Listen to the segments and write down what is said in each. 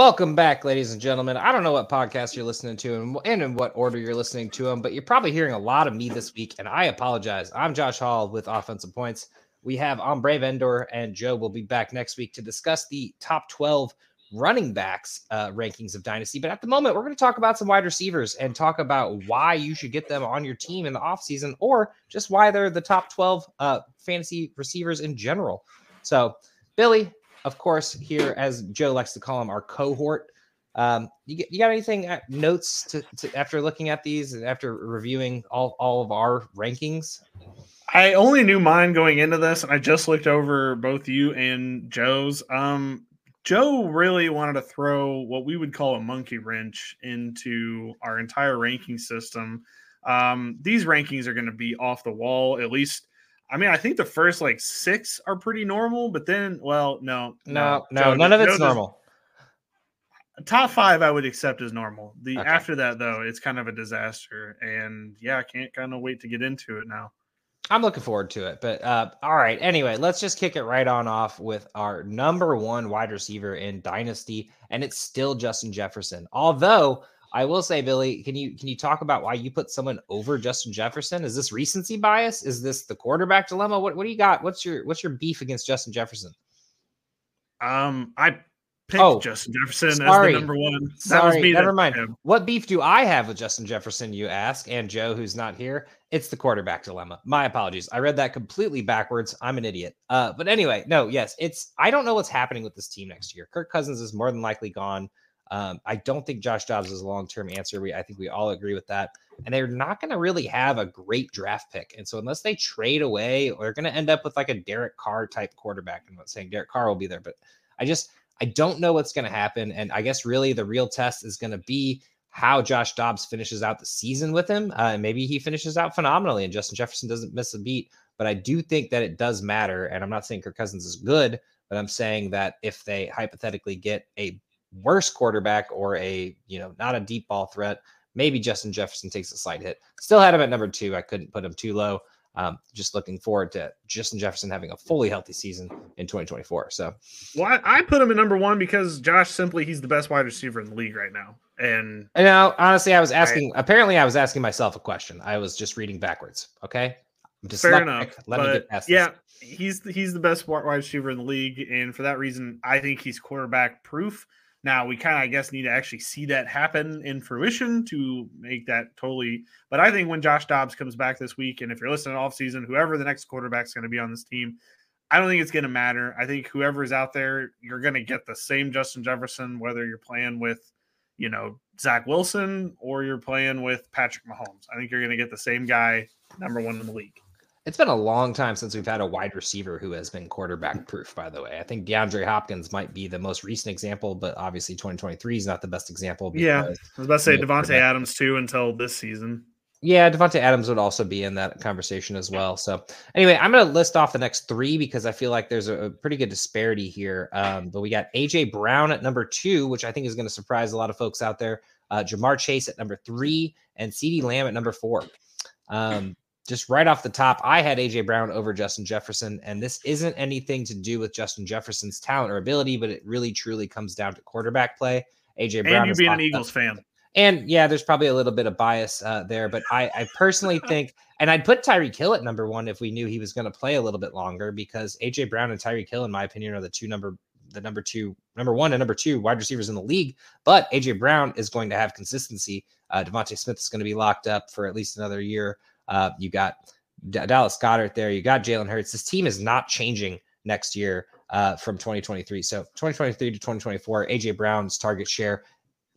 Welcome back, ladies and gentlemen. I don't know what podcast you're listening to and, and in what order you're listening to them, but you're probably hearing a lot of me this week, and I apologize. I'm Josh Hall with Offensive Points. We have Hombrevender and Joe will be back next week to discuss the top 12 running backs uh, rankings of Dynasty. But at the moment, we're going to talk about some wide receivers and talk about why you should get them on your team in the offseason or just why they're the top 12 uh, fantasy receivers in general. So, Billy, of course, here as Joe likes to call them, our cohort. Um, you, you got anything uh, notes to, to after looking at these and after reviewing all, all of our rankings? I only knew mine going into this, and I just looked over both you and Joe's. Um, Joe really wanted to throw what we would call a monkey wrench into our entire ranking system. Um, these rankings are going to be off the wall, at least I mean, I think the first like six are pretty normal, but then, well, no, no, no, Joe, none of it's Joe normal. Does, top five, I would accept as normal. The okay. after that, though, it's kind of a disaster, and yeah, I can't kind of wait to get into it now. I'm looking forward to it, but uh, all right. Anyway, let's just kick it right on off with our number one wide receiver in Dynasty, and it's still Justin Jefferson. Although I will say, Billy, can you can you talk about why you put someone over Justin Jefferson? Is this recency bias? Is this the quarterback dilemma? What what do you got? What's your what's your beef against Justin Jefferson? Um, I picked oh, Justin Jefferson sorry. as the number one. That sorry, never mind. Him. What beef do I have with Justin Jefferson? You ask, and Joe, who's not here, it's the quarterback dilemma. My apologies. I read that completely backwards. I'm an idiot. Uh, but anyway, no, yes, it's. I don't know what's happening with this team next year. Kirk Cousins is more than likely gone. Um, I don't think Josh Dobbs is a long term answer. We I think we all agree with that. And they're not going to really have a great draft pick. And so unless they trade away, they're going to end up with like a Derek Carr type quarterback. I'm not saying Derek Carr will be there, but I just I don't know what's going to happen. And I guess really the real test is going to be how Josh Dobbs finishes out the season with him. Uh, maybe he finishes out phenomenally and Justin Jefferson doesn't miss a beat. But I do think that it does matter. And I'm not saying Kirk Cousins is good, but I'm saying that if they hypothetically get a worse quarterback or a, you know, not a deep ball threat, maybe Justin Jefferson takes a slight hit. Still had him at number two. I couldn't put him too low. Um, just looking forward to Justin Jefferson having a fully healthy season in 2024. So, well, I, I, put him at number one because Josh simply he's the best wide receiver in the league right now. And you know, honestly, I was asking. I, apparently, I was asking myself a question. I was just reading backwards. Okay, I'm fair enough. Let but, me get past yeah, this. he's he's the best wide receiver in the league, and for that reason, I think he's quarterback proof. Now we kind of, I guess, need to actually see that happen in fruition to make that totally. But I think when Josh Dobbs comes back this week, and if you're listening off season, whoever the next quarterback is going to be on this team, I don't think it's going to matter. I think whoever is out there, you're going to get the same Justin Jefferson, whether you're playing with, you know, Zach Wilson or you're playing with Patrick Mahomes. I think you're going to get the same guy, number one in the league. It's been a long time since we've had a wide receiver who has been quarterback proof, by the way. I think DeAndre Hopkins might be the most recent example, but obviously 2023 is not the best example. Yeah. I was about to say Davante Adams too until this season. Yeah, Davante Adams would also be in that conversation as well. So, anyway, I'm going to list off the next three because I feel like there's a, a pretty good disparity here. Um, but we got AJ Brown at number two, which I think is going to surprise a lot of folks out there. Uh, Ja'Marr Chase at number three, and CeeDee Lamb at number four. Um, just right off the top, I had AJ Brown over Justin Jefferson, and this isn't anything to do with Justin Jefferson's talent or ability, but it really truly comes down to quarterback play. AJ Brown, and you being an Eagles up. fan, and yeah, there's probably a little bit of bias uh, there, but I, I personally think, and I'd put Tyreek Hill at number one if we knew he was going to play a little bit longer, because AJ Brown and Tyreek Hill, in my opinion, are the two number the number two, number one and number two wide receivers in the league. But AJ Brown is going to have consistency. Uh, DeVonta Smith is going to be locked up for at least another year. Uh, you got D- Dallas Goedert there. You got Jalen Hurts. This team is not changing next year uh, from 2023. So 2023 to 2024, AJ Brown's target share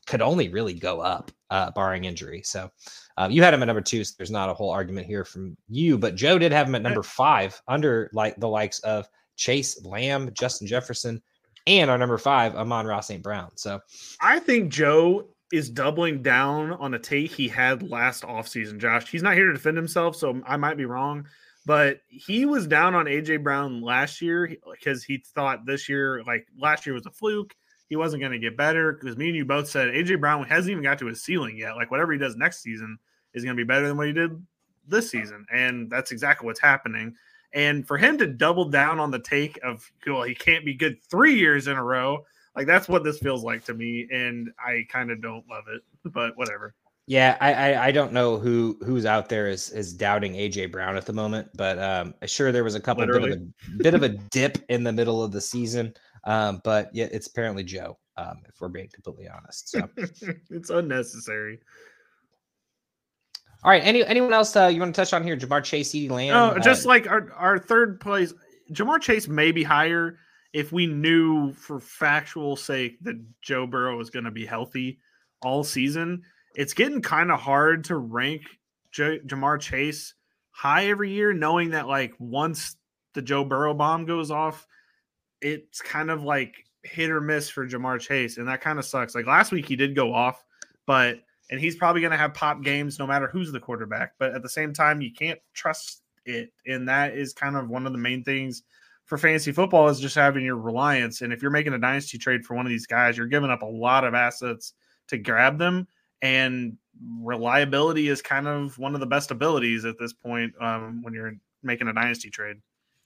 could only really go up, uh, barring injury. So um, you had him at number two. So there's not a whole argument here from you, but Joe did have him at number five, under like the likes of Chase Lamb, Justin Jefferson, and our number five, Amon-Ra St. Brown. So I think Joe is doubling down on a take he had last offseason, Josh. He's not here to defend himself, so I might be wrong, but he was down on AJ Brown last year because he thought this year, like last year was a fluke. He wasn't going to get better because me and you both said AJ Brown hasn't even got to his ceiling yet. Like whatever he does next season is going to be better than what he did this season. And that's exactly what's happening. And for him to double down on the take of, well, he can't be good three years in a row Like that's what this feels like to me, and I kind of don't love it, but whatever. Yeah, I, I, I don't know who who's out there is is doubting AJ Brown at the moment, but um, sure there was a couple bit of a bit of a dip in the middle of the season, um, but yeah, it's apparently Joe. Um, if we're being completely honest, so it's unnecessary. All right, any anyone else uh, you want to touch on here? Ja'Marr Chase, CeeDee Lamb. Oh, just uh, like our our third place, Ja'Marr Chase may be higher if we knew for factual sake that Joe Burrow was going to be healthy all season it's getting kind of hard to rank J- Ja'Marr Chase high every year, knowing that like once the Joe Burrow bomb goes off, it's kind of like hit or miss for Ja'Marr Chase, and that kind of sucks. Like last week, he did go off, but and he's probably going to have pop games no matter who's the quarterback. But at the same time, you can't trust it, and that is kind of one of the main things for fantasy football is just having your reliance. And if you're making a dynasty trade for one of these guys, you're giving up a lot of assets to grab them and reliability is kind of one of the best abilities at this point um, when you're making a dynasty trade.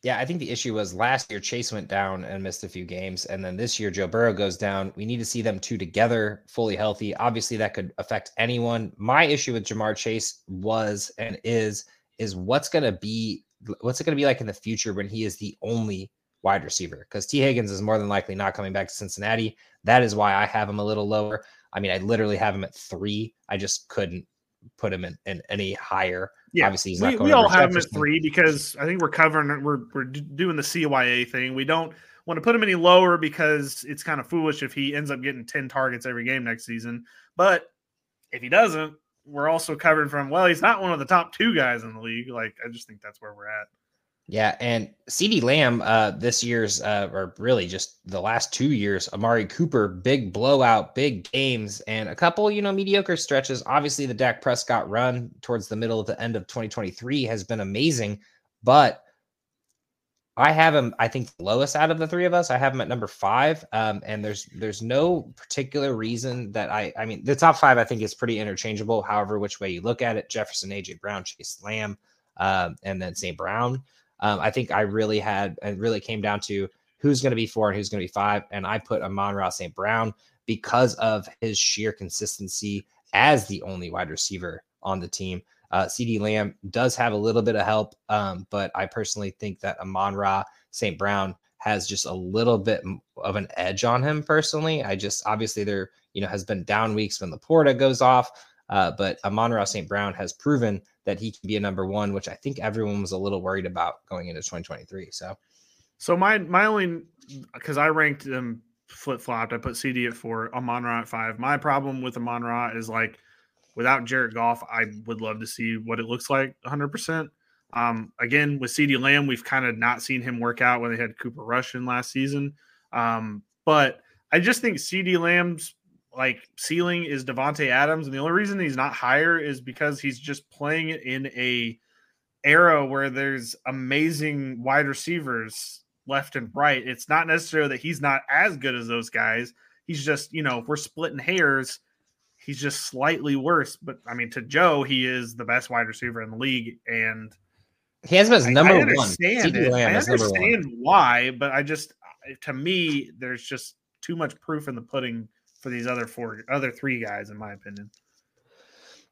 Yeah, I think the issue was last year Chase went down and missed a few games, and then this year Joe Burrow goes down. We need to see them two together, fully healthy. Obviously, that could affect anyone. My issue with Ja'Marr Chase was and is is what's going to be what's it going to be like in the future when he is the only wide receiver because Tee Higgins is more than likely not coming back to Cincinnati. That is why I have him a little lower. I mean, I literally have him at three. I just couldn't put him in, in any higher. Yeah, obviously he's not we, going. We all have him at three because I think we're covering. We're we're doing the CYA thing. We don't want to put him any lower because it's kind of foolish if he ends up getting ten targets every game next season. But if he doesn't, we're also covered from. Well, he's not one of the top two guys in the league. Like I just think that's where we're at. Yeah, and CeeDee Lamb uh, this year's, uh, or really just the last two years, Amari Cooper, big blowout, big games, and a couple, you know, mediocre stretches. Obviously, the Dak Prescott run towards the middle of the end of 2023 has been amazing, but I have him, I think, lowest out of the three of us. I have him at number five, um, and there's there's no particular reason that I, I mean, the top five I think is pretty interchangeable. However, which way you look at it, Jefferson, AJ Brown, Chase Lamb, um, and then St. Brown. Um, I think I really had and really came down to who's going to be four and who's going to be five. And I put Amon-Ra St. Brown because of his sheer consistency as the only wide receiver on the team. Uh, CeeDee Lamb does have a little bit of help, um, but I personally think that Amon-Ra St. Brown has just a little bit of an edge on him personally. I just obviously there, you know, has been down weeks when LaPorta goes off. Uh, but Amon-Ra St. Brown has proven that he can be a number one, which I think everyone was a little worried about going into 2023. So, so my my only because I ranked them flip flopped. I put CeeDee at four, Amon Ra at five. My problem with Amon Ra is like without Jared Goff, I would love to see what it looks like 100. Um, percent Again, with CeeDee Lamb, we've kind of not seen him work out when they had Cooper Rush in last season. Um, but I just think CeeDee Lamb's like ceiling is Davante Adams, and the only reason he's not higher is because he's just playing in a era where there's amazing wide receivers left and right. It's not necessarily that he's not as good as those guys. He's just, you know, if we're splitting hairs, he's just slightly worse. But I mean, to Joe, he is the best wide receiver in the league, and he has been number I understand one. It. I understand why, but I just, to me, there's just too much proof in the pudding for these other four, other three guys, in my opinion.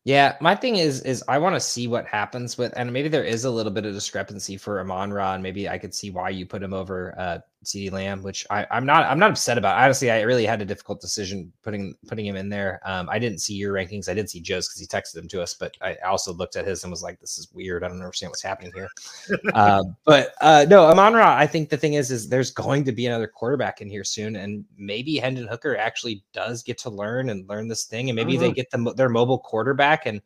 Yeah, my thing is is I want to see what happens with, and maybe there is a little bit of discrepancy for Amon Ra, and maybe I could see why you put him over uh, CeeDee Lamb, which I, I'm not I'm not upset about. Honestly, I really had a difficult decision putting putting him in there. Um, I didn't see your rankings. I did see Joe's because he texted them to us, but I also looked at his and was like, "This is weird. I don't understand what's happening here." uh, but uh, no, Amon Ra. I think the thing is, is there's going to be another quarterback in here soon, and maybe Hendon Hooker actually does get to learn and learn this thing, and maybe they get the, their mobile quarterback and.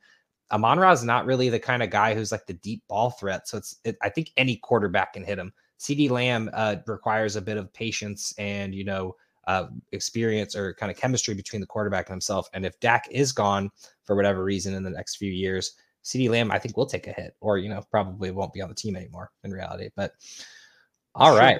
Amon Ra is not really the kind of guy who's like the deep ball threat. So it's, it, I think any quarterback can hit him. CeeDee Lamb uh, requires a bit of patience and you know uh, experience or kind of chemistry between the quarterback and himself. And if Dak is gone for whatever reason in the next few years, CeeDee Lamb I think will take a hit, or you know probably won't be on the team anymore in reality. But all right.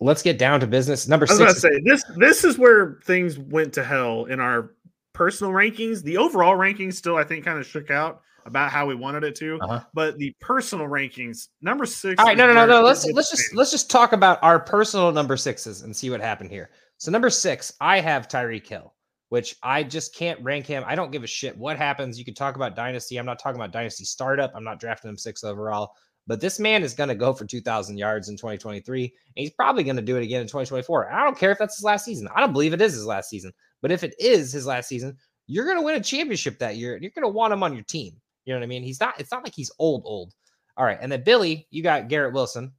Let's get down to business. Number six. I was to say this. This is where things went to hell in our personal rankings. The overall rankings still, I think, kind of shook out. About how we wanted it to. Uh-huh. But the personal rankings, number six. All right, no, no, no, no. Let's let's just let's just talk about our personal number sixes and see what happened here. So number six, I have Tyreek Hill, which I just can't rank him. I don't give a shit what happens. You can talk about dynasty. I'm not talking about dynasty startup. I'm not drafting him six overall. But this man is going to go for 2,000 yards in 2023, and he's probably going to do it again in 2024. I don't care if that's his last season. I don't believe it is his last season. But if it is his last season, you're going to win a championship that year, and you're going to want him on your team. You know what I mean? He's not. It's not like he's old, old. All right, and then Billy, you got Garrett Wilson.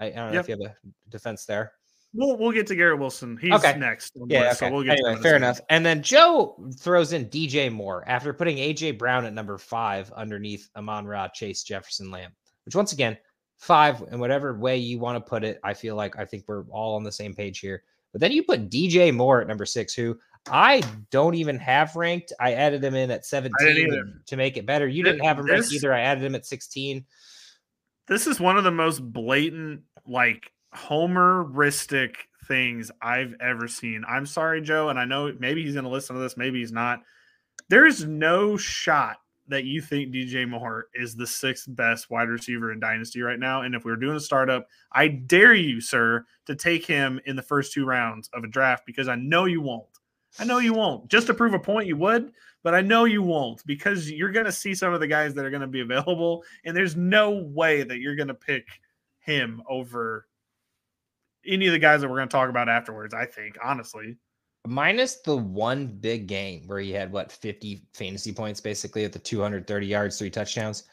I, I don't know yep. if you have a defense there. We'll we'll get to Garrett Wilson. He's okay. next. Yeah, okay. so we'll get anyway, fair enough. And then Joe throws in DJ Moore after putting AJ Brown at number five underneath Amon Ra, Chase Jefferson Lamb, which once again, five in whatever way you want to put it. I feel like I think we're all on the same page here. But then you put DJ Moore at number six, who I don't even have ranked. I added him in at 17 to make it better. You didn't have him ranked either. I added him at 16. This is one of the most blatant, like homeristic things I've ever seen. I'm sorry, Joe, and I know maybe he's going to listen to this, maybe he's not. There's no shot that you think DJ Moore is the sixth best wide receiver in Dynasty right now. And if we are doing a startup, I dare you, sir, to take him in the first two rounds of a draft because I know you won't. I know you won't. Just to prove a point, you would, but I know you won't because you're going to see some of the guys that are going to be available. And there's no way that you're going to pick him over any of the guys that we're going to talk about afterwards, I think, honestly. Minus the one big game where he had what 50 fantasy points basically at the 230 yards, three touchdowns.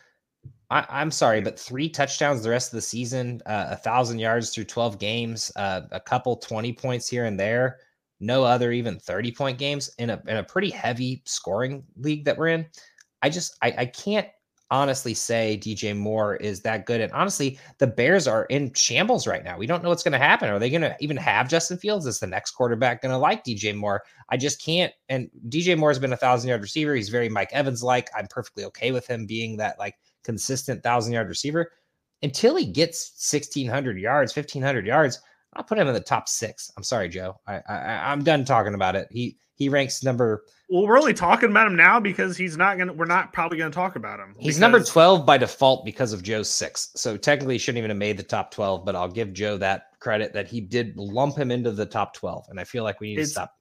I, am sorry, but three touchdowns the rest of the season, uh, a thousand yards through 12 games, uh, a couple 20 points here and there. No other even 30 point games in a in a pretty heavy scoring league that we're in. I just I, I can't honestly say DJ Moore is that good. And honestly, the Bears are in shambles right now. We don't know what's going to happen. Are they going to even have Justin Fields Is the next quarterback going to like DJ Moore? I just can't. And DJ Moore has been a thousand yard receiver. He's very Mike Evans like. I'm perfectly okay with him being that like consistent thousand yard receiver until he gets 1600 yards, 1500 yards. I'll put him in the top six. I'm sorry, Joe. I, I I'm done talking about it. He he ranks number. Well, we're only talking about him now because he's not gonna. We're not probably gonna talk about him. He's number twelve by default because of Joe's six. So technically, he shouldn't even have made the top twelve. But I'll give Joe that credit that he did lump him into the top twelve, and I feel like we need it's to stop.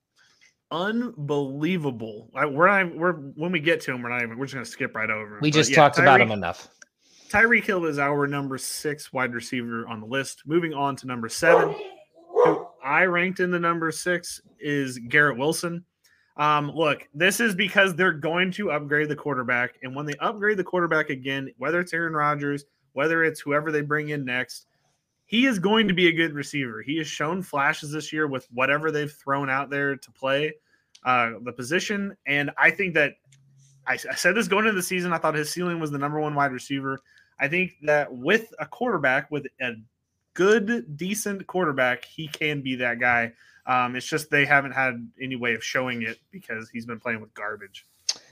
Unbelievable. I, we're not. We're when we get to him, we're not even. We're just gonna skip right over. We just yeah, talked Tyreek, about him enough. Tyreek Hill is our number six wide receiver on the list. Moving on to number seven, who I ranked in the number six is Garrett Wilson. Um, look, this is because they're going to upgrade the quarterback. And when they upgrade the quarterback again, whether it's Aaron Rodgers, whether it's whoever they bring in next, he is going to be a good receiver. He has shown flashes this year with whatever they've thrown out there to play uh, the position. And I think that I, I said this going into the season. I thought his ceiling was the number one wide receiver. I think that with a quarterback, with a good, decent quarterback, he can be that guy. Um, it's just they haven't had any way of showing it because he's been playing with garbage.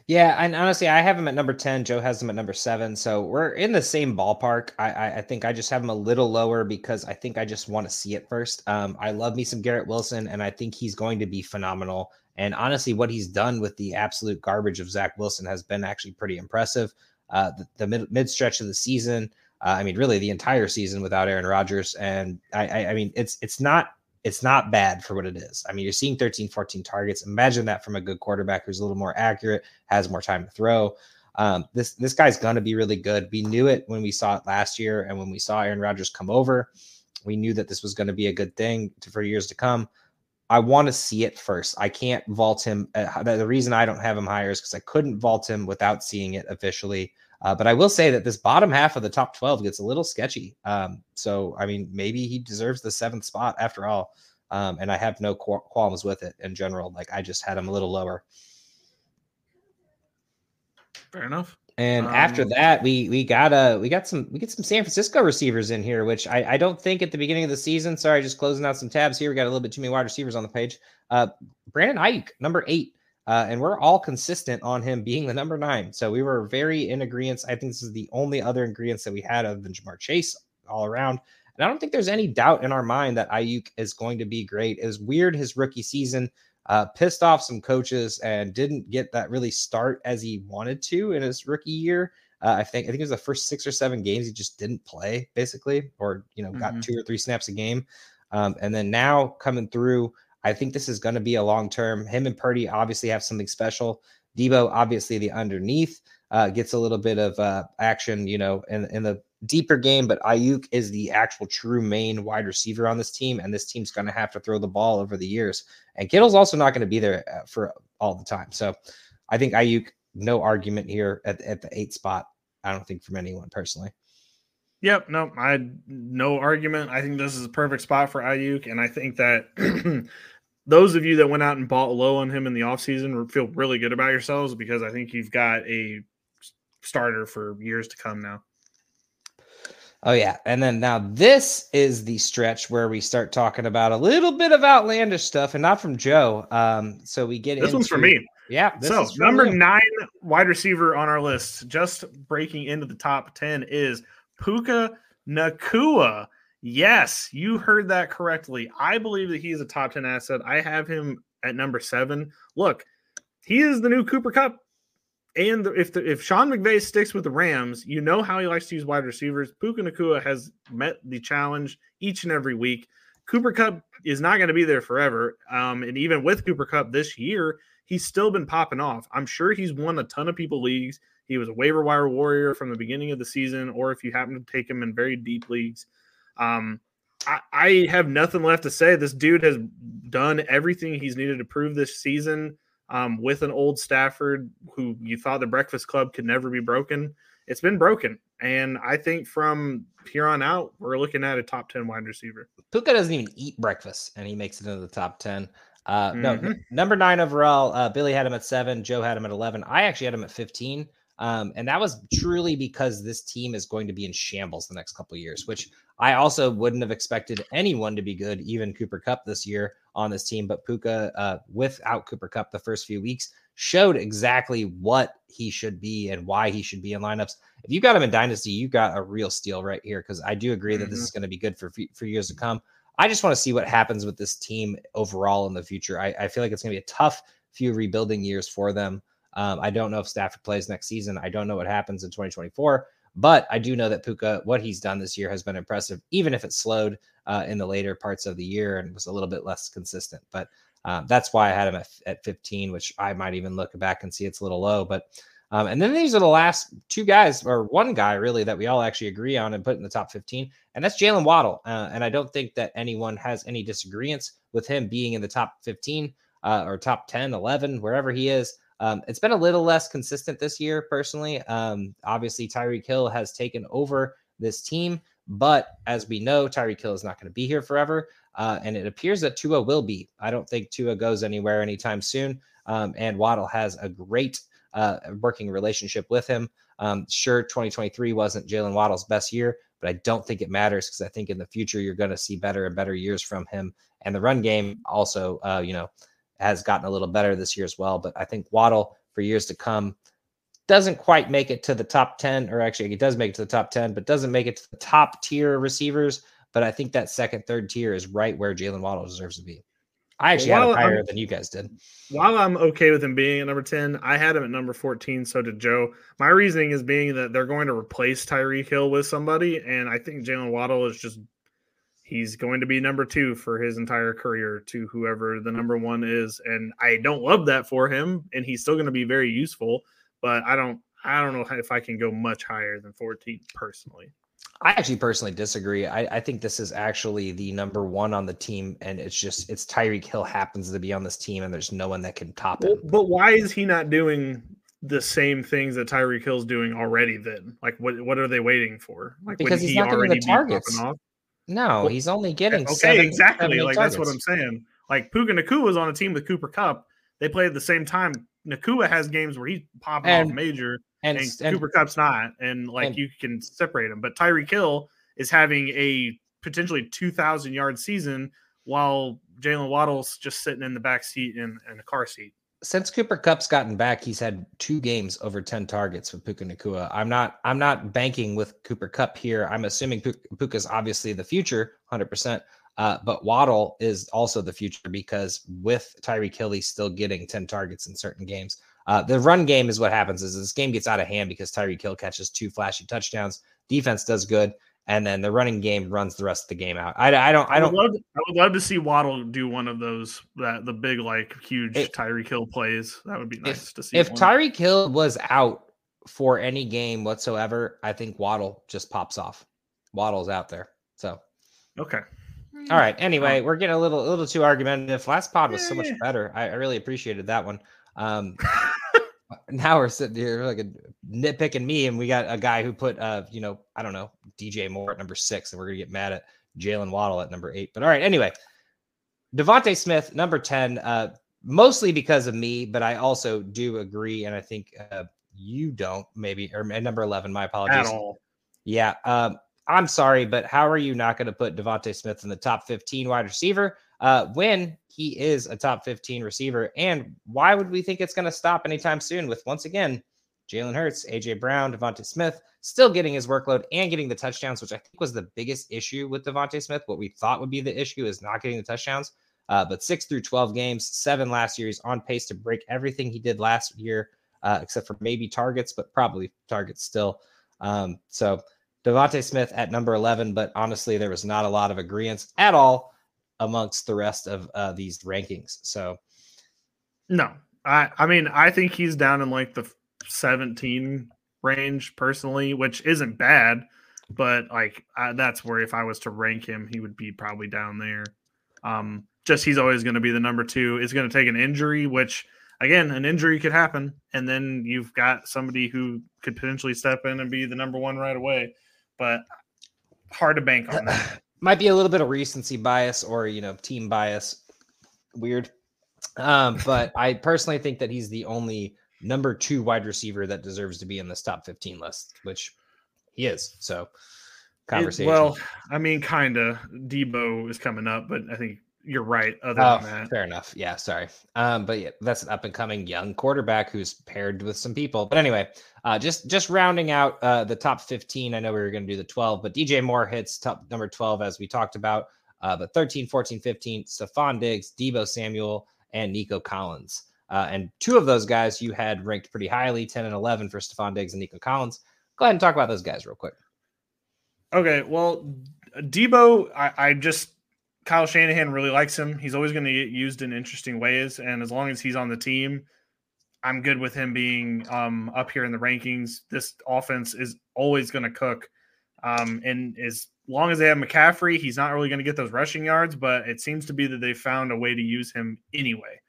Yeah, and honestly, I have him at number ten. Joe has him at number seven, so we're in the same ballpark. I, I, I think I just have him a little lower because I think I just want to see it first. Um, I love me some Garrett Wilson, and I think he's going to be phenomenal. And honestly, what he's done with the absolute garbage of Zach Wilson has been actually pretty impressive. Uh, the, the mid mid stretch of the season, uh, I mean, really the entire season without Aaron Rodgers, and I, I, I mean, it's it's not it's not bad for what it is. I mean, you're seeing 13, 14 targets. Imagine that from a good quarterback who's a little more accurate, has more time to throw. Um, this this guy's gonna be really good. We knew it when we saw it last year, and when we saw Aaron Rodgers come over, we knew that this was going to be a good thing to, for years to come. I want to see it first. I can't vault him. Uh, the reason I don't have him higher is because I couldn't vault him without seeing it officially. Uh, but I will say that this bottom half of the top 12 gets a little sketchy. Um, so, I mean, maybe he deserves the seventh spot after all. Um, and I have no qualms with it in general. Like, I just had him a little lower. Fair enough. And um, after that, we we got a we got some we get some San Francisco receivers in here, which I, I don't think at the beginning of the season. Sorry, just closing out some tabs here. We got a little bit too many wide receivers on the page. Uh, Brandon Aiyuk, number eight. Uh, and we're all consistent on him being the number nine. So we were very in agreement. I think this is the only other ingredients that we had other than Ja'Marr Chase all around. And I don't think there's any doubt in our mind that Aiyuk is going to be great. It was weird his rookie season. Uh, pissed off some coaches and didn't get that really start as he wanted to in his rookie year. Uh, I think I think it was the first six or seven games he just didn't play basically, or you know, got mm-hmm. two or three snaps a game. Um, and then now coming through, I think this is going to be a long term. Him and Purdy obviously have something special. Deebo, obviously the underneath, uh, gets a little bit of uh, action, you know, in in the deeper game. But Aiyuk is the actual true main wide receiver on this team, and this team's going to have to throw the ball over the years. And Kittle's also not going to be there uh, for all the time. So I think Aiyuk, no argument here at, at the eight spot. I don't think from anyone personally. Yep, no, I no argument. I think this is a perfect spot for Aiyuk, and I think that those of you that went out and bought low on him in the offseason feel really good about yourselves because I think you've got a starter for years to come now. Oh yeah, and then now this is the stretch where we start talking about a little bit of outlandish stuff, and not from Joe. Um, so we get this into, one's for me. Yeah. so number nine wide receiver on our list, just breaking into the top ten, is Puka Nacua. Yes, you heard that correctly. I believe that he is a top 10 asset. I have him at number seven. Look, he is the new Cooper Kupp. And if the, if Sean McVay sticks with the Rams, you know how he likes to use wide receivers. Puka Nacua has met the challenge each and every week. Cooper Kupp is not going to be there forever. Um, and even with Cooper Kupp this year, he's still been popping off. I'm sure he's won a ton of people leagues. He was a waiver wire warrior from the beginning of the season, or if you happen to take him in very deep leagues. Um, I, I have nothing left to say. This dude has done everything he's needed to prove this season um, with an old Stafford who you thought the Breakfast Club could never be broken. It's been broken. And I think from here on out, we're looking at a top 10 wide receiver. Puka doesn't even eat breakfast, and he makes it into the top 10. Uh, mm-hmm. No, number nine overall. Uh, Billy had him at seven. Joe had him at 11. I actually had him at 15. Um, and that was truly because this team is going to be in shambles the next couple years, which I also wouldn't have expected anyone to be good, even Cooper Kupp this year on this team. But Puka, uh, without Cooper Kupp the first few weeks, showed exactly what he should be and why he should be in lineups. If you got him in Dynasty, you got a real steal right here because I do agree that mm-hmm. this is going to be good for for years to come. I just want to see what happens with this team overall in the future. I, I feel like it's going to be a tough few rebuilding years for them. Um, I don't know if Stafford plays next season. I don't know what happens in 2024, but I do know that Puka, what he's done this year has been impressive, even if it slowed uh, in the later parts of the year and was a little bit less consistent. But um, that's why I had him at, at 15, which I might even look back and see it's a little low. But um, and then these are the last two guys, or one guy really, that we all actually agree on and put in the top 15, and that's Jalen Waddle. Uh, and I don't think that anyone has any disagreements with him being in the top 15 uh, or top 10, 11, wherever he is. Um, it's been a little less consistent this year, personally. Um, obviously, Tyreek Hill has taken over this team, but as we know, Tyreek Hill is not going to be here forever. Uh, and it appears that Tua will be. I don't think Tua goes anywhere anytime soon. Um, and Waddle has a great uh, working relationship with him. Um, sure, 2023 wasn't Jalen Waddle's best year, but I don't think it matters because I think in the future you're going to see better and better years from him. And the run game also, uh, you know, has gotten a little better this year as well. But I think Waddle for years to come doesn't quite make it to the top 10, or actually, it does make it to the top 10, but doesn't make it to the top tier receivers. But I think that second, third tier is right where Jalen Waddle deserves to be. I actually well, had him higher I'm, than you guys did. While I'm okay with him being at number 10, I had him at number 14. So did Joe. My reasoning is being that they're going to replace Tyreek Hill with somebody. And I think Jalen Waddle is just he's going to be number two for his entire career to whoever the number one is and i don't love that for him and he's still going to be very useful but i don't i don't know if i can go much higher than 14 personally i actually personally disagree i, I think this is actually the number one on the team and it's just it's tyreek hill happens to be on this team and there's no one that can top him but why is he not doing the same things that Tyreek Hill's doing already then? Like what what are they waiting for? Like because he's he not getting the targets. No, well, he's only getting eh, okay. Seven, exactly, like targets. that's what I'm saying. Like Puka Nacua was on a team with Cooper Kupp. They play at the same time. Nacua has games where he's popping and, off major, and, and, and, Cooper Kupp's not, and like and, you can separate them. But Tyreek Hill is having a potentially 2,000 yard season, while Jalen Waddle's just sitting in the back seat in, in a car seat since Cooper Kupp's gotten back, he's had two games over 10 targets with Puka Nacua. I'm not I'm not banking with Cooper Kupp here. I'm assuming Puka's obviously the future 100%. Uh, but Waddle is also the future because with Tyreek Hill still getting 10 targets in certain games. Uh, the run game is what happens is this game gets out of hand because Tyreek Hill catches two flashy touchdowns. Defense does good, and then the running game runs the rest of the game out. I, I don't I don't. I would, love, I would love to see Waddle do one of those that the big like huge Tyreek Hill plays. That would be nice if, to see. If Tyreek Hill was out for any game whatsoever, I think Waddle just pops off. Waddle's out there, so okay. All right. Anyway, we're getting a little a little too argumentative. Last pod was so much better. I, I really appreciated that one. Um, now we're sitting here like a nitpicking me, and we got a guy who put uh, you know, I don't know, DJ Moore at number six, and we're gonna get mad at Jalen Waddle at number eight. But all right, anyway, DeVonta Smith, number 10, uh, mostly because of me, but I also do agree, and I think uh you don't, maybe, or number 11, my apologies. At all. Yeah. Um, I'm sorry, but how are you not going to put DeVonta Smith in the top 15 wide receiver uh, when he is a top 15 receiver? And why would we think it's going to stop anytime soon with, once again, Jalen Hurts, AJ Brown, DeVonta Smith still getting his workload and getting the touchdowns, which I think was the biggest issue with DeVonta Smith. What we thought would be the issue is not getting the touchdowns. Uh, but six through 12 games, seven last year. He's on pace to break everything he did last year, uh, except for maybe targets, but probably targets still. Um, so DeVonta Smith at number 11, but honestly, there was not a lot of agreement at all amongst the rest of uh, these rankings. So, no, I, I mean, I think he's down in like the 17 range personally, which isn't bad, but like I, that's where if I was to rank him, he would be probably down there. Um, just he's always going to be the number two. It's going to take an injury, which again, an injury could happen, and then you've got somebody who could potentially step in and be the number one right away but hard to bank on that. Might be a little bit of recency bias or you know team bias. Weird, um, but I personally think that he's the only number two wide receiver that deserves to be in this top fifteen list, which he is. So conversation. It, well, I mean, kind of. Deebo is coming up, but I think you're right. Other oh, than that, fair enough. Yeah, sorry. Um, but yeah, that's an up and coming young quarterback who's paired with some people. But anyway, uh, just just rounding out uh, the top 15. I know we were going to do the 12, but DJ Moore hits top number 12 as we talked about. Uh, but 13, 14, 15, Stefon Diggs, Deebo Samuel, and Nico Collins. Uh, and two of those guys you had ranked pretty highly, 10 and 11 for Stefon Diggs and Nico Collins. Go ahead and talk about those guys real quick. Okay, well, Deebo, I, I just Kyle Shanahan really likes him. He's always going to get used in interesting ways, and as long as he's on the team, I'm good with him being um, up here in the rankings. This offense is always going to cook, um, and as long as they have McCaffrey, he's not really going to get those rushing yards, but it seems to be that they found a way to use him anyway.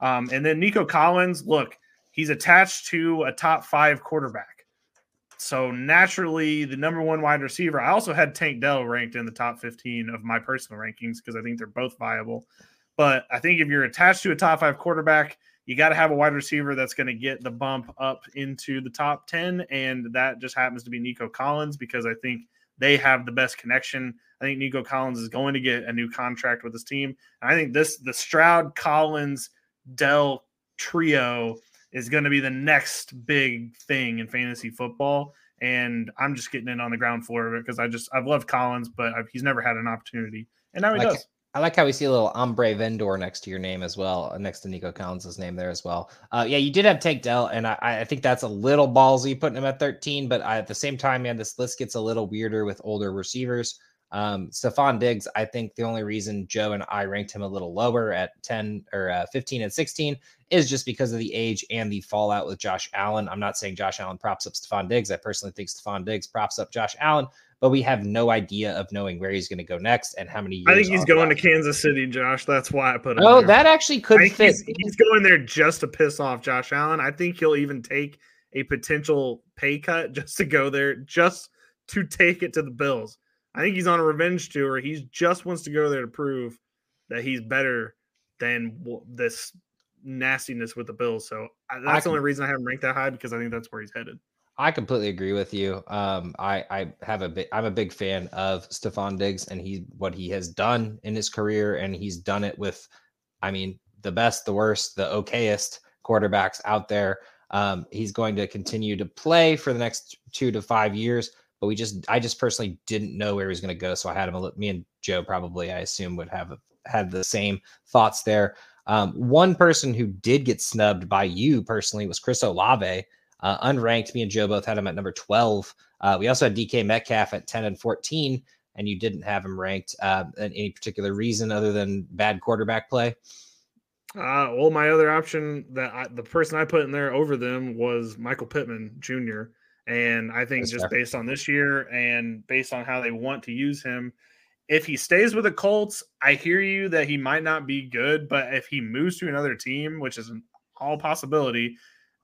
Um, and then Nico Collins, look, he's attached to a top five quarterback. So naturally, the number one wide receiver. I also had Tank Dell ranked in the top 15 of my personal rankings because I think they're both viable. But I think if you're attached to a top five quarterback, you got to have a wide receiver that's going to get the bump up into the top 10. And that just happens to be Nico Collins because I think they have the best connection. I think Nico Collins is going to get a new contract with his team. And I think this, the Stroud, Collins, Dell trio is going to be the next big thing in fantasy football. And I'm just getting in on the ground floor of it because I just I've loved Collins, but I've, he's never had an opportunity, and now he like, does. I like how we see a little Hombrevender next to your name as well, uh, next to Nico Collins's name there as well. Uh, yeah, you did have Tank Dell, and I, I think that's a little ballsy putting him at 13. But I, at the same time, man, this list gets a little weirder with older receivers. Um, Stefon Diggs, I think the only reason Joe and I ranked him a little lower at 10 or uh, 15 and 16 is just because of the age and the fallout with Josh Allen. I'm not saying Josh Allen props up Stefon Diggs. I personally think Stefon Diggs props up Josh Allen, but we have no idea of knowing where he's going to go next and how many years. I think he's going to Kansas City, Josh. That's why I put him. Oh, there. that actually could fit. He's, he's going there just to piss off Josh Allen. I think he'll even take a potential pay cut just to go there, just to take it to the Bills. I think he's on a revenge tour. He just wants to go there to prove that he's better than this nastiness with the Bills. So that's the only reason I haven't ranked that high because I think that's where he's headed. I completely agree with you. Um, I I have a big I'm a big fan of Stefon Diggs and he what he has done in his career, and he's done it with, I mean, the best, the worst, the okayest quarterbacks out there. Um, he's going to continue to play for the next two to five years but we just I just personally didn't know where he was going to go, so I had him. Me and Joe probably I assume would have had the same thoughts there. Um, one person who did get snubbed by you personally was Chris Olave, uh, unranked. Me and Joe both had him at number twelve. Uh, we also had DK Metcalf at ten and fourteen, and you didn't have him ranked. Uh, any particular reason other than bad quarterback play? Uh, well, my other option that I, the person I put in there over them was Michael Pittman Jr. And I think That's just fair. based on this year and based on how they want to use him, if he stays with the Colts, I hear you that he might not be good, but if he moves to another team, which is an all possibility,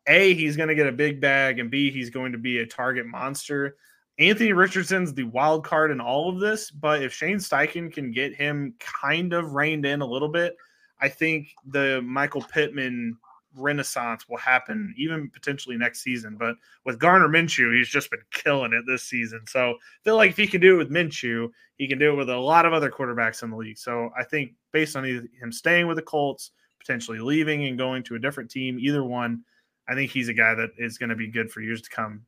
A, he's going to get a big bag, and B, he's going to be a target monster. Anthony Richardson's the wild card in all of this, but if Shane Steichen can get him kind of reined in a little bit, I think the Michael Pittman renaissance will happen even potentially next season. But with Gardner Minshew, he's just been killing it this season. So I feel like if he can do it with Minshew, he can do it with a lot of other quarterbacks in the league. So I think based on him staying with the Colts, potentially leaving and going to a different team, either one, I think he's a guy that is going to be good for years to come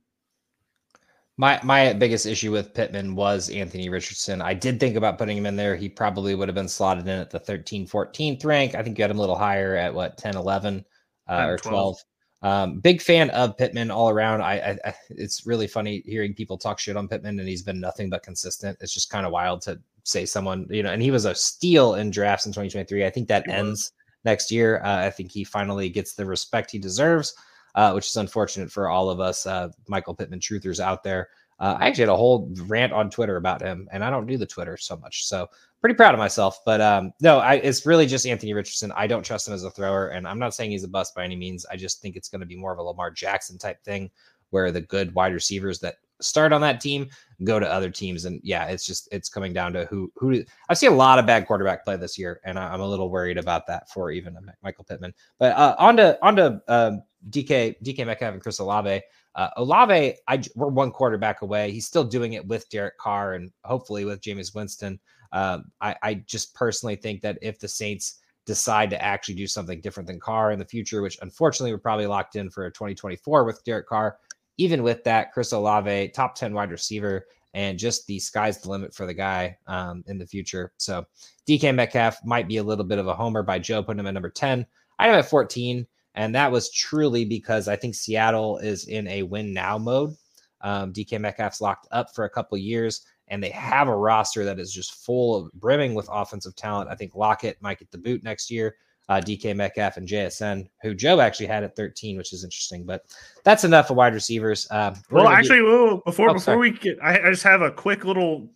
my my biggest issue with Pittman was Anthony Richardson. I did think about putting him in there. He probably would have been slotted in at the 13, 14th rank. I think you had him a little higher at what 10, 11 uh, or 12. 12. Um, big fan of Pittman all around. I, I, I, it's really funny hearing people talk shit on Pittman, and he's been nothing but consistent. It's just kind of wild to say someone, you know, and he was a steal in drafts in 2023. I think that he ends was. next year. Uh, I think he finally gets the respect he deserves uh, which is unfortunate for all of us uh, Michael Pittman truthers out there. Uh, I actually had a whole rant on Twitter about him, and I don't do the Twitter so much, so pretty proud of myself. But um, no, I, it's really just Anthony Richardson. I don't trust him as a thrower, and I'm not saying he's a bust by any means. I just think it's going to be more of a Lamar Jackson type thing, where the good wide receivers that start on that team go to other teams, and yeah, it's just it's coming down to who who. I see a lot of bad quarterback play this year, and I'm a little worried about that for even Michael Pittman. But uh, on to on to um, DK DK Metcalf and Chris Olave. Uh, Olave, I we're one quarterback away. He's still doing it with Derek Carr and hopefully with Jameis Winston. Um, I, I just personally think that if the Saints decide to actually do something different than Carr in the future, which unfortunately we're probably locked in for 2024 with Derek Carr. Even with that, Chris Olave, top 10 wide receiver, and just the sky's the limit for the guy um, in the future. So DK Metcalf might be a little bit of a homer by Joe putting him at number 10. I have at 14. And that was truly because I think Seattle is in a win now mode. Um, DK Metcalf's locked up for a couple years, and they have a roster that is just full of brimming with offensive talent. I think Lockett might get the boot next year. Uh, DK Metcalf and JSN, who Joe actually had at 13, which is interesting. But that's enough of wide receivers. Uh, well, actually, do... before oh, before sorry. we get, I, I, just have a quick little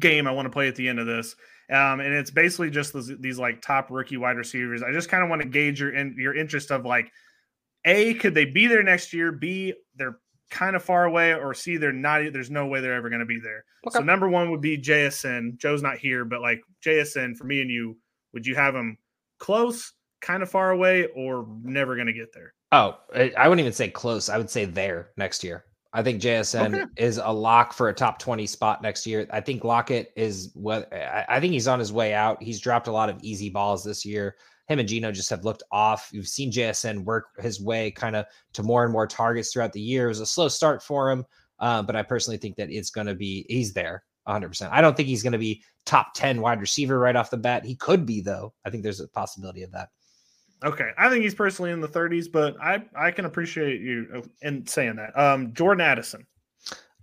game I want to play at the end of this. Um, and it's basically just these, these like top rookie wide receivers. I just kind of want to gauge your in, your interest of like, a could they be there next year? B they're kind of far away, or C they're not. There's no way they're ever going to be there. Okay. So number one would be JSN. Joe's not here, but like JSN for me and you, would you have him close, kind of far away, or never going to get there? Oh, I wouldn't even say close. I would say there next year. I think JSN okay. is a lock for a top 20 spot next year. I think Lockett is what I think he's on his way out. He's dropped a lot of easy balls this year. Him and Gino just have looked off. You've seen JSN work his way kind of to more and more targets throughout the year. It was a slow start for him, uh, but I personally think that it's going to be, he's there 100%. I don't think he's going to be top 10 wide receiver right off the bat. He could be, though. I think there's a possibility of that. Okay, I think he's personally in the 30s, but I I can appreciate you uh, in saying that. Um, Jordan Addison.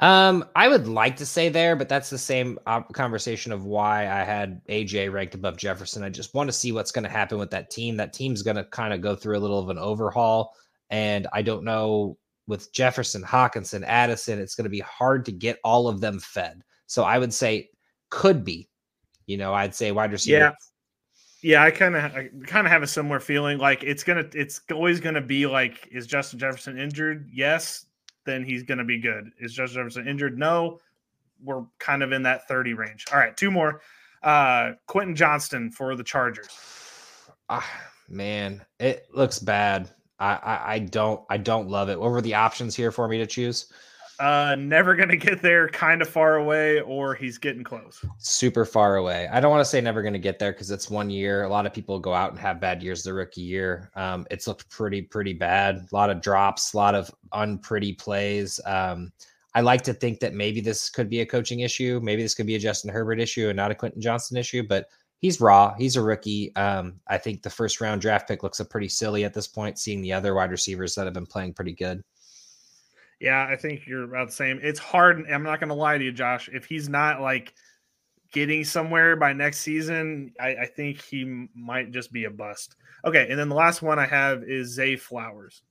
Um, I would like to say there, but that's the same conversation of why I had AJ ranked above Jefferson. I just want to see what's going to happen with that team. That team's going to kind of go through a little of an overhaul, and I don't know with Jefferson, Hockenson, Addison, it's going to be hard to get all of them fed. So I would say could be. You know, I'd say wide receiver yeah. Yeah, I kind of I kind of have a similar feeling. Like it's gonna, it's always gonna be like, is Justin Jefferson injured? Yes, then he's gonna be good. Is Justin Jefferson injured? No, we're kind of in that thirty range. All right, two more. Uh Quentin Johnston for the Chargers. Ah, man, it looks bad. I, I I don't I don't love it. What were the options here for me to choose? Uh, never gonna get there, kind of far away, or he's getting close. Super far away. I don't want to say never gonna get there because it's one year. A lot of people go out and have bad years the rookie year. Um, it's looked pretty, pretty bad. A lot of drops, a lot of unpretty plays. Um, I like to think that maybe this could be a coaching issue. Maybe this could be a Justin Herbert issue and not a Quentin Johnston issue, but he's raw. He's a rookie. Um, I think the first round draft pick looks a pretty silly at this point, seeing the other wide receivers that have been playing pretty good. Yeah, I think you're about the same. It's hard. I'm not going to lie to you, Josh. If he's not like getting somewhere by next season, I, I think he might just be a bust. Okay, and then the last one I have is Zay Flowers.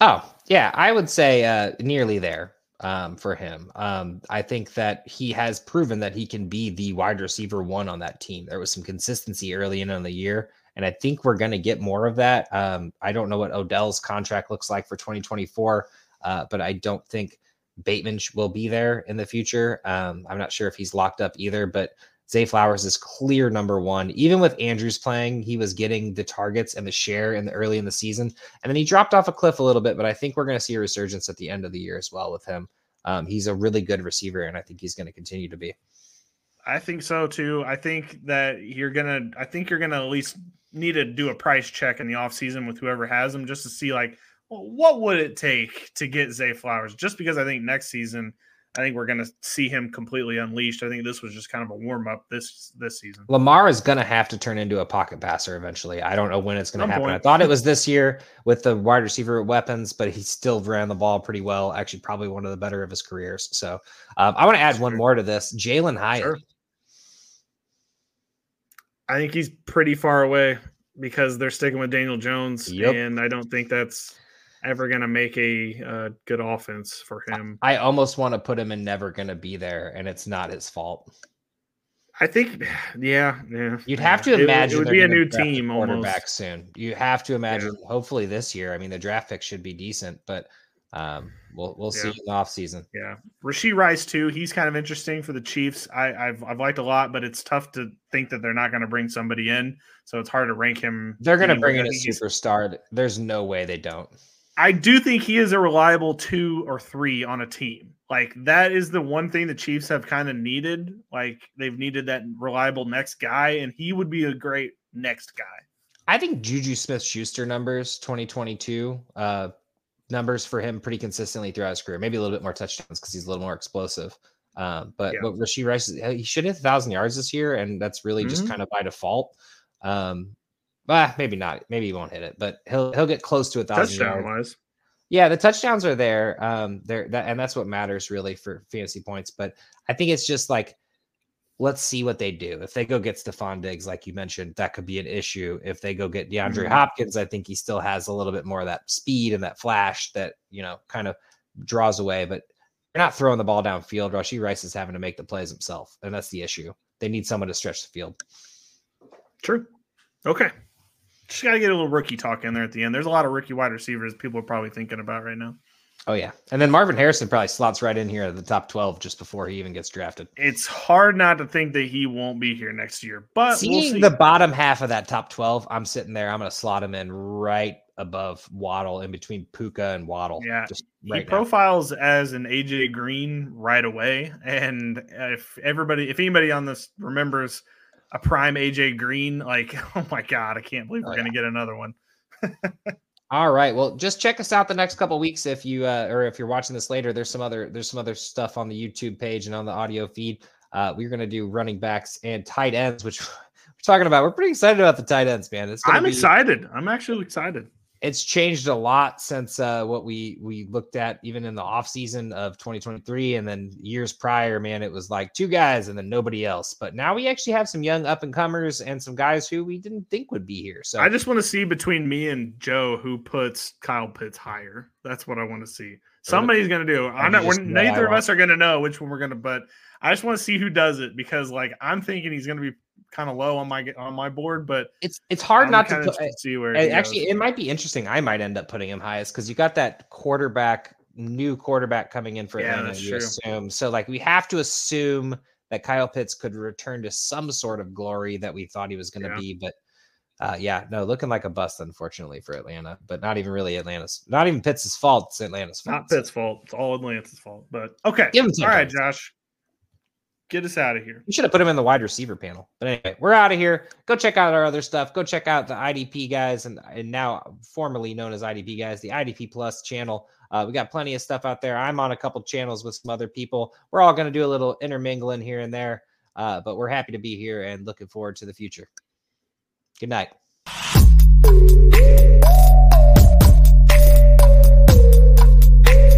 Oh, yeah, I would say uh, nearly there um, for him. Um, I think that he has proven that he can be the wide receiver one on that team. There was some consistency early in on the year, and I think we're going to get more of that. Um, I don't know what Odell's contract looks like for 2024, uh, but I don't think Bateman will be there in the future. Um, I'm not sure if he's locked up either, but Zay Flowers is clear number one. Even with Andrews playing, he was getting the targets and the share in the early in the season, and then he dropped off a cliff a little bit. But I think we're going to see a resurgence at the end of the year as well with him. Um, he's a really good receiver, and I think he's going to continue to be. I think so too. I think that you're gonna. I think you're gonna at least need to do a price check in the offseason with whoever has him, just to see like what would it take to get Zay Flowers. Just because I think next season I think we're going to see him completely unleashed. I think this was just kind of a warm up this this season. Lamar is going to have to turn into a pocket passer eventually. I don't know when it's going to happen. Point. I thought it was this year with the wide receiver weapons, but he still ran the ball pretty well. Actually, probably one of the better of his careers. So um, I want to add one more to this. Jalin Hyatt. Sure. I think he's pretty far away because they're sticking with Daniel Jones, yep. and I don't think that's ever going to make a uh, good offense for him. I almost want to put him in never going to be there, and it's not his fault. I think, yeah, yeah. You'd have to imagine it, it would be a new team quarterback almost. soon. You have to imagine. Yeah. Hopefully this year. I mean, the draft pick should be decent, but um, we'll we'll see in the off season. Yeah, Rashee Rice too. He's kind of interesting for the Chiefs. I, have I've liked a lot, but it's tough to think that they're not going to bring somebody in. So it's hard to rank him. They're going to bring in a superstar. There's no way they don't. I do think he is a reliable two or three on a team. Like that is the one thing the Chiefs have kind of needed. Like they've needed that reliable next guy, and he would be a great next guy. I think Juju Smith Schuster numbers 2022 uh, numbers for him pretty consistently throughout his career. Maybe a little bit more touchdowns because he's a little more explosive. Um, but yeah. but Rashee Rice, he should hit a thousand yards this year, and that's really mm-hmm. just kind of by default. Um, but maybe not. Maybe he won't hit it, but he'll he'll get close to a thousand Touchdown. Wise. Yeah, the touchdowns are there. Um, there that and that's what matters really for fantasy points. But I think it's just like let's see what they do. If they go get Stefon Diggs, like you mentioned, that could be an issue. If they go get DeAndre mm-hmm. Hopkins, I think he still has a little bit more of that speed and that flash that you know kind of draws away. But you're not throwing the ball downfield. Rashee Rice is having to make the plays himself, and that's the issue. They need someone to stretch the field. True. Okay. Just got to get a little rookie talk in there at the end. There's a lot of rookie wide receivers people are probably thinking about right now. Oh yeah, and then Marvin Harrison probably slots right in here at the top twelve just before he even gets drafted. It's hard not to think that he won't be here next year, but seeing we'll the bottom half of that top twelve, I'm sitting there. I'm going to slot him in right above Waddle, in between Puka and Waddle. Yeah, just right he now. profiles as an AJ Green right away, and if everybody, if anybody on this remembers a prime AJ Green. Like, oh my god, I can't believe we're oh, gonna get another one. All right. Well, just check us out the next couple weeks if you uh, or if you're watching this later. There's some other there's some other stuff on the YouTube page and on the audio feed. Uh, we're gonna do running backs and tight ends, which we're talking about. We're pretty excited about the tight ends, man. It's I'm be, excited. I'm actually excited it's changed a lot since uh, what we we looked at even in the off season of 2023 and then years prior man it was like two guys and then nobody else. But now we actually have some young up and comers and some guys who we didn't think would be here. So i just want to see between me and joe who puts kyle pitts higher. That's what i want to see somebody's going to do i'm not we're, neither of us are going to know which one we're going to but i just want to see who does it because like i'm thinking he's going to be kind of low on my on my board, but it's it's hard I'm not to put, see where. Actually, it might be interesting. I might end up putting him highest because you got that quarterback, new quarterback coming in for yeah, Atlanta. You true. assume so. Like we have to assume that Kyle Pitts could return to some sort of glory that we thought he was going to yeah. be, but. Uh, yeah, no, looking like a bust, unfortunately, for Atlanta, but not even really Atlanta's, not even Pitts' fault. It's Atlanta's fault. Not Pitts' fault. It's all Atlanta's fault. But okay. All right, Josh Get us out of here. You should have put him in the wide receiver panel. But anyway, we're out of here. Go check out our other stuff. Go check out the IDP guys and, and now formerly known as IDP guys, the IDP Plus channel. Uh, we got plenty of stuff out there. I'm on a couple channels with some other people. We're all going to do a little intermingling here and there, uh, but we're happy to be here and looking forward to the future. Good night.